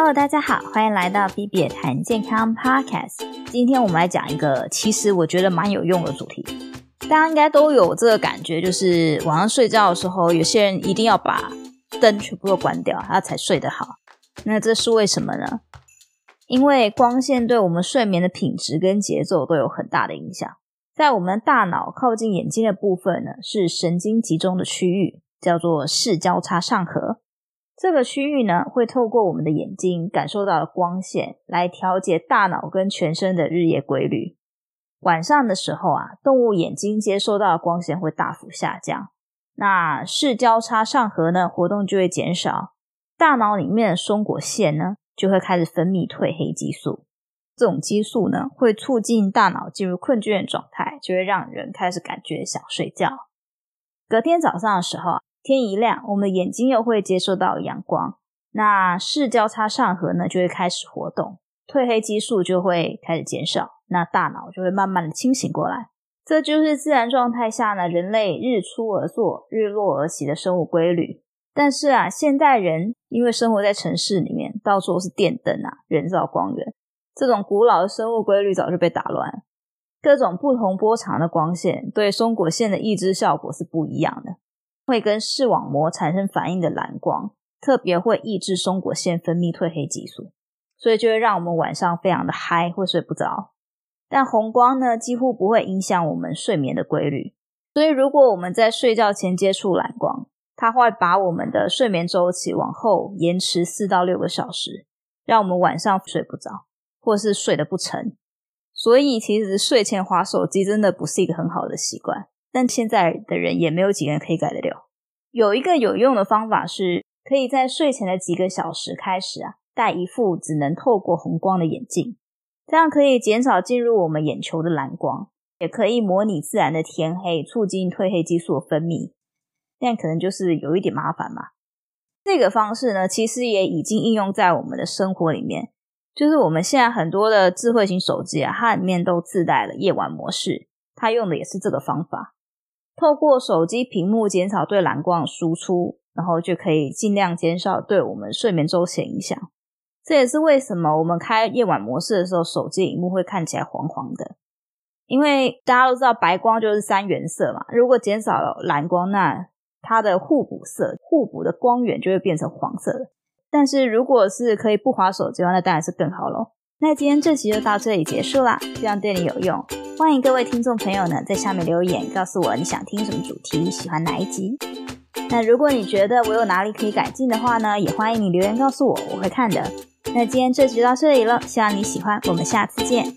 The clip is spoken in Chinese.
Hello，大家好，欢迎来到 B B 谈健康 Podcast。今天我们来讲一个其实我觉得蛮有用的主题。大家应该都有这个感觉，就是晚上睡觉的时候，有些人一定要把灯全部都关掉，他才睡得好。那这是为什么呢？因为光线对我们睡眠的品质跟节奏都有很大的影响。在我们大脑靠近眼睛的部分呢，是神经集中的区域，叫做视交叉上核。这个区域呢，会透过我们的眼睛感受到的光线，来调节大脑跟全身的日夜规律。晚上的时候啊，动物眼睛接收到的光线会大幅下降，那视交叉上核呢，活动就会减少，大脑里面的松果腺呢，就会开始分泌褪黑激素。这种激素呢，会促进大脑进入困倦状态，就会让人开始感觉想睡觉。隔天早上的时候啊。天一亮，我们的眼睛又会接受到阳光，那视交叉上核呢就会开始活动，褪黑激素就会开始减少，那大脑就会慢慢的清醒过来。这就是自然状态下呢，人类日出而作，日落而息的生物规律。但是啊，现代人因为生活在城市里面，到处都是电灯啊、人造光源，这种古老的生物规律早就被打乱。各种不同波长的光线对松果腺的抑制效果是不一样的。会跟视网膜产生反应的蓝光，特别会抑制松果腺分泌褪黑激素，所以就会让我们晚上非常的嗨，会睡不着。但红光呢，几乎不会影响我们睡眠的规律。所以如果我们在睡觉前接触蓝光，它会把我们的睡眠周期往后延迟四到六个小时，让我们晚上睡不着，或是睡得不沉。所以其实睡前滑手机真的不是一个很好的习惯。但现在的人也没有几个人可以改得了。有一个有用的方法是，可以在睡前的几个小时开始啊，戴一副只能透过红光的眼镜，这样可以减少进入我们眼球的蓝光，也可以模拟自然的天黑，促进褪黑激素的分泌。但可能就是有一点麻烦嘛。这个方式呢，其实也已经应用在我们的生活里面，就是我们现在很多的智慧型手机啊，它里面都自带了夜晚模式，它用的也是这个方法。透过手机屏幕减少对蓝光输出，然后就可以尽量减少对我们睡眠周期影响。这也是为什么我们开夜晚模式的时候，手机荧幕会看起来黄黄的。因为大家都知道白光就是三原色嘛，如果减少了蓝光，那它的互补色、互补的光源就会变成黄色的。但是如果是可以不滑手机的话，那当然是更好喽。那今天这集就到这里结束啦，希望对你有用。欢迎各位听众朋友呢，在下面留言告诉我你想听什么主题，喜欢哪一集。那如果你觉得我有哪里可以改进的话呢，也欢迎你留言告诉我，我会看的。那今天这集到这里了，希望你喜欢，我们下次见。